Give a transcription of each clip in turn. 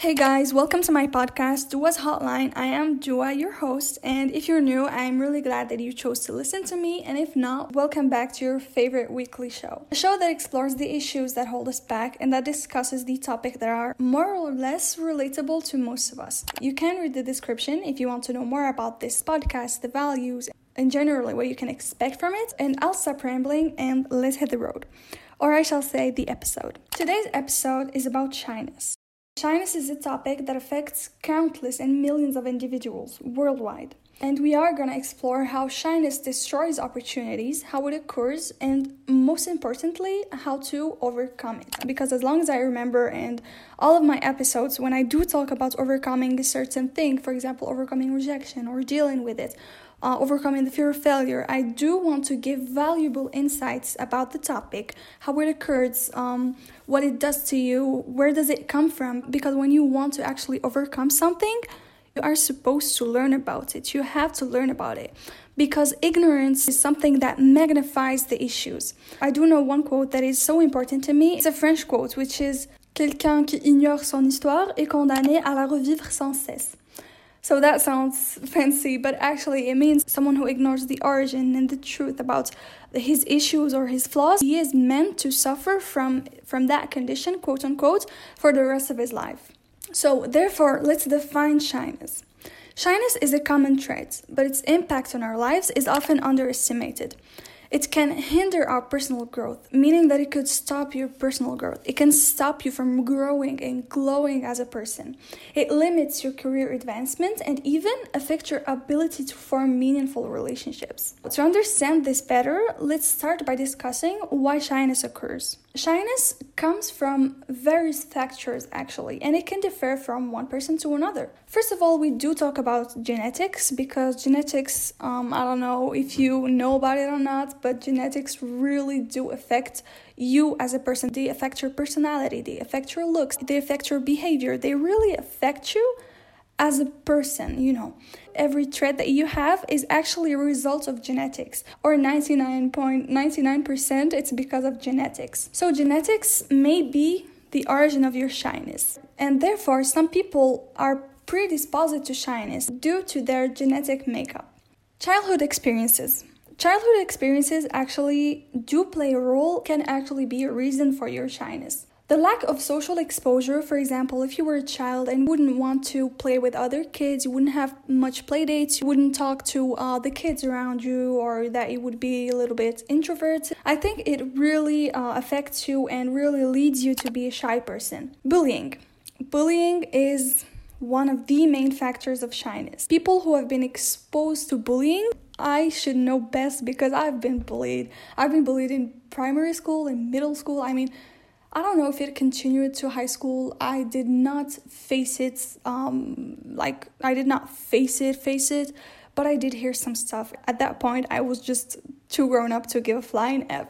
Hey guys, welcome to my podcast, Dua's Hotline. I am Dua, your host, and if you're new, I'm really glad that you chose to listen to me, and if not, welcome back to your favorite weekly show. A show that explores the issues that hold us back and that discusses the topic that are more or less relatable to most of us. You can read the description if you want to know more about this podcast, the values, and generally what you can expect from it, and I'll stop rambling and let's hit the road. Or I shall say the episode. Today's episode is about shyness. Shyness is a topic that affects countless and millions of individuals worldwide. And we are going to explore how shyness destroys opportunities, how it occurs, and most importantly, how to overcome it. Because as long as I remember, and all of my episodes, when I do talk about overcoming a certain thing, for example, overcoming rejection or dealing with it, uh, overcoming the fear of failure, I do want to give valuable insights about the topic, how it occurs, um, what it does to you, where does it come from. Because when you want to actually overcome something, you are supposed to learn about it. You have to learn about it because ignorance is something that magnifies the issues. I do know one quote that is so important to me. It's a French quote, which is Quelqu'un qui ignore son histoire est condamné à la revivre sans cesse. So that sounds fancy, but actually it means someone who ignores the origin and the truth about his issues or his flaws. He is meant to suffer from from that condition, quote unquote, for the rest of his life. So therefore, let's define shyness. Shyness is a common trait, but its impact on our lives is often underestimated. It can hinder our personal growth, meaning that it could stop your personal growth. It can stop you from growing and glowing as a person. It limits your career advancement and even affect your ability to form meaningful relationships. To understand this better, let's start by discussing why shyness occurs. Shyness comes from various factors actually, and it can differ from one person to another. First of all, we do talk about genetics because genetics, um, I don't know if you know about it or not, but genetics really do affect you as a person. They affect your personality, they affect your looks, they affect your behavior, they really affect you as a person, you know. Every trait that you have is actually a result of genetics, or 99.99% it's because of genetics. So, genetics may be the origin of your shyness, and therefore, some people are predisposed to shyness due to their genetic makeup. Childhood experiences. Childhood experiences actually do play a role, can actually be a reason for your shyness. The lack of social exposure, for example, if you were a child and wouldn't want to play with other kids, you wouldn't have much play dates, you wouldn't talk to uh, the kids around you, or that you would be a little bit introverted. I think it really uh, affects you and really leads you to be a shy person. Bullying. Bullying is one of the main factors of shyness. People who have been exposed to bullying I should know best because I've been bullied. I've been bullied in primary school, in middle school. I mean, I don't know if it continued to high school. I did not face it, um, like, I did not face it, face it, but I did hear some stuff. At that point, I was just too grown up to give a flying F.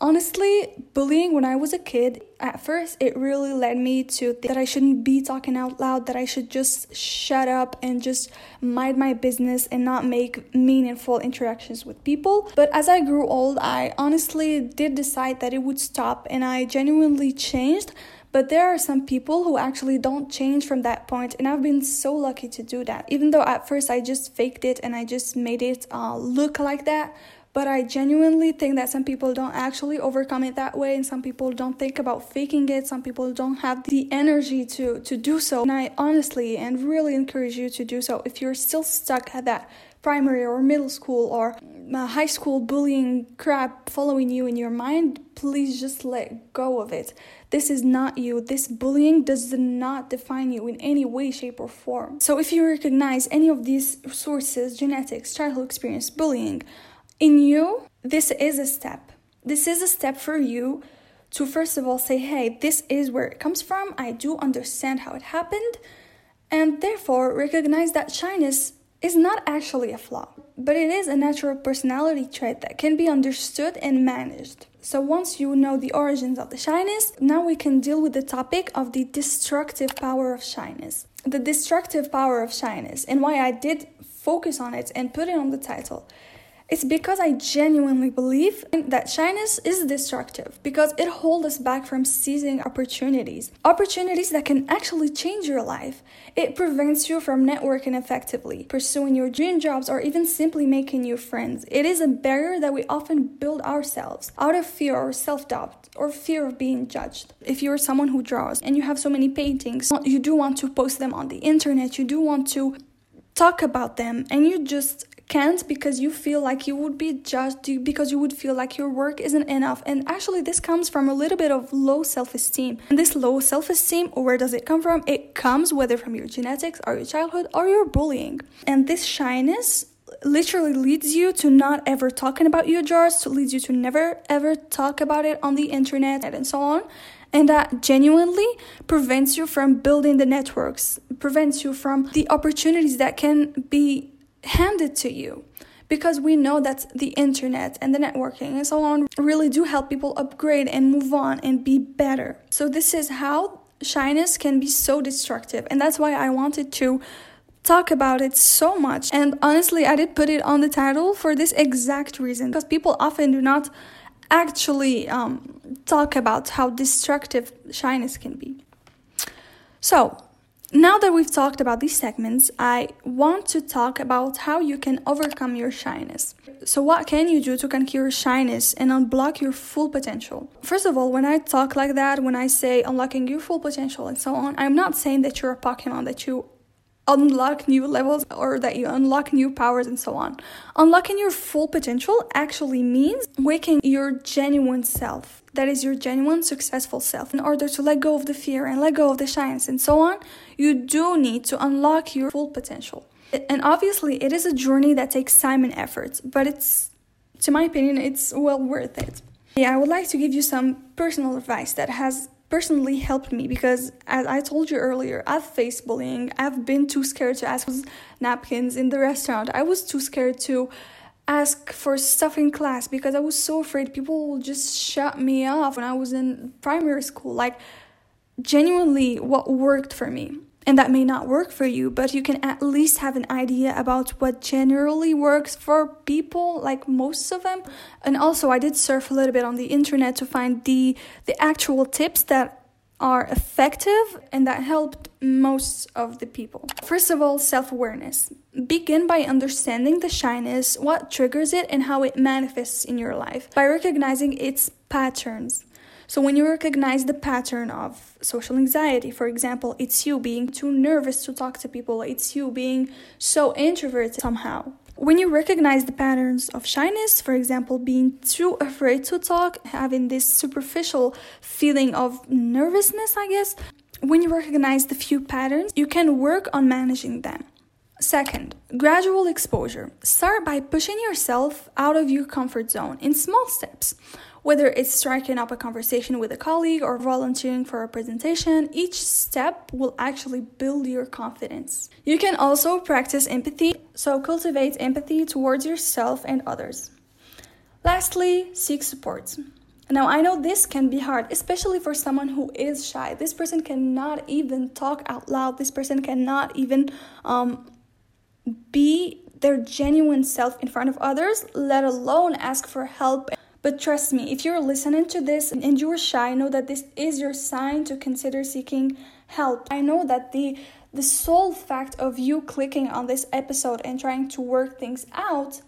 Honestly, bullying when I was a kid, at first it really led me to think that I shouldn't be talking out loud, that I should just shut up and just mind my business and not make meaningful interactions with people. But as I grew old, I honestly did decide that it would stop and I genuinely changed. But there are some people who actually don't change from that point, and I've been so lucky to do that. Even though at first I just faked it and I just made it uh, look like that, but I genuinely think that some people don't actually overcome it that way, and some people don't think about faking it. Some people don't have the energy to, to do so. And I honestly and really encourage you to do so. If you're still stuck at that primary or middle school or uh, high school bullying crap following you in your mind, please just let go of it. This is not you. This bullying does not define you in any way, shape, or form. So if you recognize any of these sources genetics, childhood experience, bullying, in you, this is a step. This is a step for you to first of all say, hey, this is where it comes from. I do understand how it happened. And therefore, recognize that shyness is not actually a flaw, but it is a natural personality trait that can be understood and managed. So, once you know the origins of the shyness, now we can deal with the topic of the destructive power of shyness. The destructive power of shyness, and why I did focus on it and put it on the title, It's because I genuinely believe that shyness is destructive because it holds us back from seizing opportunities. Opportunities that can actually change your life. It prevents you from networking effectively, pursuing your dream jobs, or even simply making new friends. It is a barrier that we often build ourselves out of fear or self doubt or fear of being judged. If you're someone who draws and you have so many paintings, you do want to post them on the internet, you do want to talk about them, and you just can't because you feel like you would be judged because you would feel like your work isn't enough. And actually this comes from a little bit of low self-esteem. And this low self-esteem where does it come from? It comes whether from your genetics or your childhood or your bullying. And this shyness literally leads you to not ever talking about your jars to leads you to never ever talk about it on the internet and so on and that genuinely prevents you from building the networks prevents you from the opportunities that can be handed to you because we know that the internet and the networking and so on really do help people upgrade and move on and be better. So, this is how shyness can be so destructive, and that's why I wanted to talk about it so much. And honestly, I did put it on the title for this exact reason because people often do not actually um, talk about how destructive shyness can be. So, now that we've talked about these segments, I want to talk about how you can overcome your shyness. So, what can you do to conquer shyness and unblock your full potential? First of all, when I talk like that, when I say unlocking your full potential and so on, I'm not saying that you're a Pokemon, that you unlock new levels or that you unlock new powers and so on. Unlocking your full potential actually means waking your genuine self. That is your genuine successful self. In order to let go of the fear and let go of the shyness and so on, you do need to unlock your full potential. And obviously, it is a journey that takes time and effort, but it's, to my opinion, it's well worth it. Yeah, I would like to give you some personal advice that has personally helped me because as I told you earlier, I've faced bullying. I've been too scared to ask for napkins in the restaurant. I was too scared to ask for stuff in class because I was so afraid people will just shut me off when I was in primary school. Like genuinely what worked for me. And that may not work for you, but you can at least have an idea about what generally works for people, like most of them. And also, I did surf a little bit on the internet to find the the actual tips that are effective and that helped most of the people. First of all, self awareness. Begin by understanding the shyness, what triggers it, and how it manifests in your life by recognizing its patterns. So, when you recognize the pattern of social anxiety, for example, it's you being too nervous to talk to people, it's you being so introverted somehow. When you recognize the patterns of shyness, for example, being too afraid to talk, having this superficial feeling of nervousness, I guess, when you recognize the few patterns, you can work on managing them. Second, gradual exposure. Start by pushing yourself out of your comfort zone in small steps. Whether it's striking up a conversation with a colleague or volunteering for a presentation, each step will actually build your confidence. You can also practice empathy, so cultivate empathy towards yourself and others. Lastly, seek support. Now, I know this can be hard, especially for someone who is shy. This person cannot even talk out loud, this person cannot even um, be their genuine self in front of others, let alone ask for help but trust me, if you're listening to this and you're shy, know that this is your sign to consider seeking help. I know that the the sole fact of you clicking on this episode and trying to work things out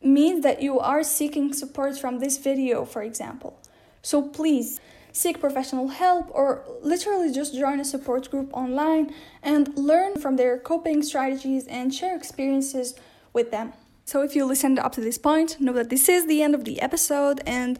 means that you are seeking support from this video, for example. So please seek professional help or literally just join a support group online and learn from their coping strategies and share experiences with them. So if you listened up to this point, know that this is the end of the episode and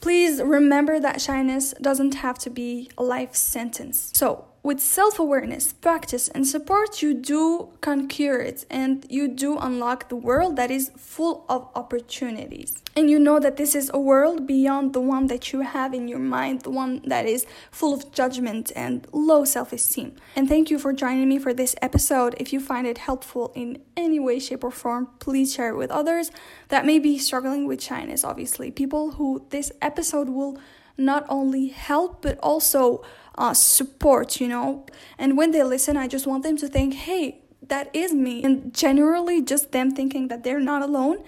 please remember that shyness doesn't have to be a life sentence. So with self awareness, practice, and support, you do conquer it and you do unlock the world that is full of opportunities. And you know that this is a world beyond the one that you have in your mind, the one that is full of judgment and low self esteem. And thank you for joining me for this episode. If you find it helpful in any way, shape, or form, please share it with others that may be struggling with shyness, obviously. People who this episode will not only help but also uh, support, you know. And when they listen, I just want them to think, hey, that is me. And generally, just them thinking that they're not alone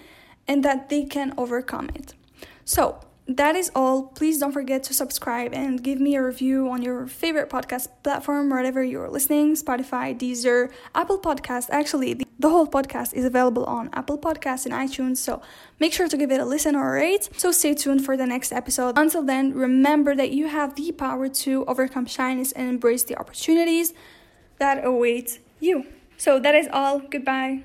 and that they can overcome it. So, that is all. Please don't forget to subscribe and give me a review on your favorite podcast platform, wherever you're listening Spotify, Deezer, Apple Podcast. Actually, the, the whole podcast is available on Apple Podcasts and iTunes, so make sure to give it a listen or a rate. So stay tuned for the next episode. Until then, remember that you have the power to overcome shyness and embrace the opportunities that await you. So that is all. Goodbye.